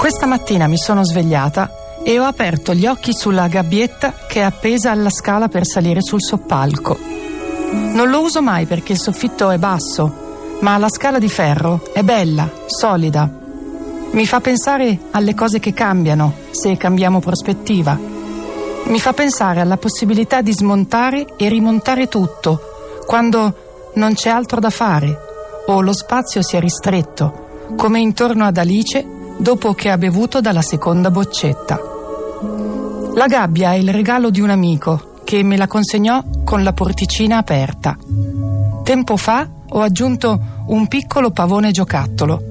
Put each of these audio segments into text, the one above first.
Questa mattina mi sono svegliata e ho aperto gli occhi sulla gabbietta che è appesa alla scala per salire sul soppalco. Non lo uso mai perché il soffitto è basso, ma la scala di ferro è bella, solida. Mi fa pensare alle cose che cambiano se cambiamo prospettiva. Mi fa pensare alla possibilità di smontare e rimontare tutto quando non c'è altro da fare o lo spazio si è ristretto, come intorno ad Alice dopo che ha bevuto dalla seconda boccetta. La gabbia è il regalo di un amico che me la consegnò con la porticina aperta. Tempo fa ho aggiunto un piccolo pavone giocattolo.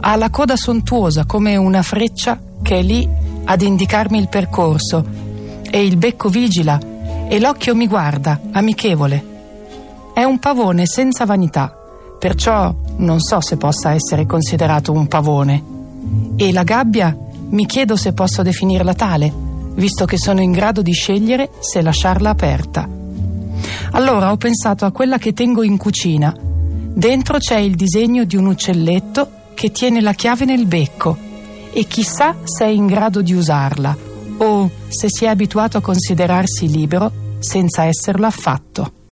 Ha la coda sontuosa come una freccia che è lì ad indicarmi il percorso e il becco vigila e l'occhio mi guarda, amichevole. È un pavone senza vanità, perciò non so se possa essere considerato un pavone. E la gabbia mi chiedo se posso definirla tale visto che sono in grado di scegliere se lasciarla aperta. Allora ho pensato a quella che tengo in cucina. Dentro c'è il disegno di un uccelletto che tiene la chiave nel becco e chissà se è in grado di usarla o se si è abituato a considerarsi libero senza esserlo affatto.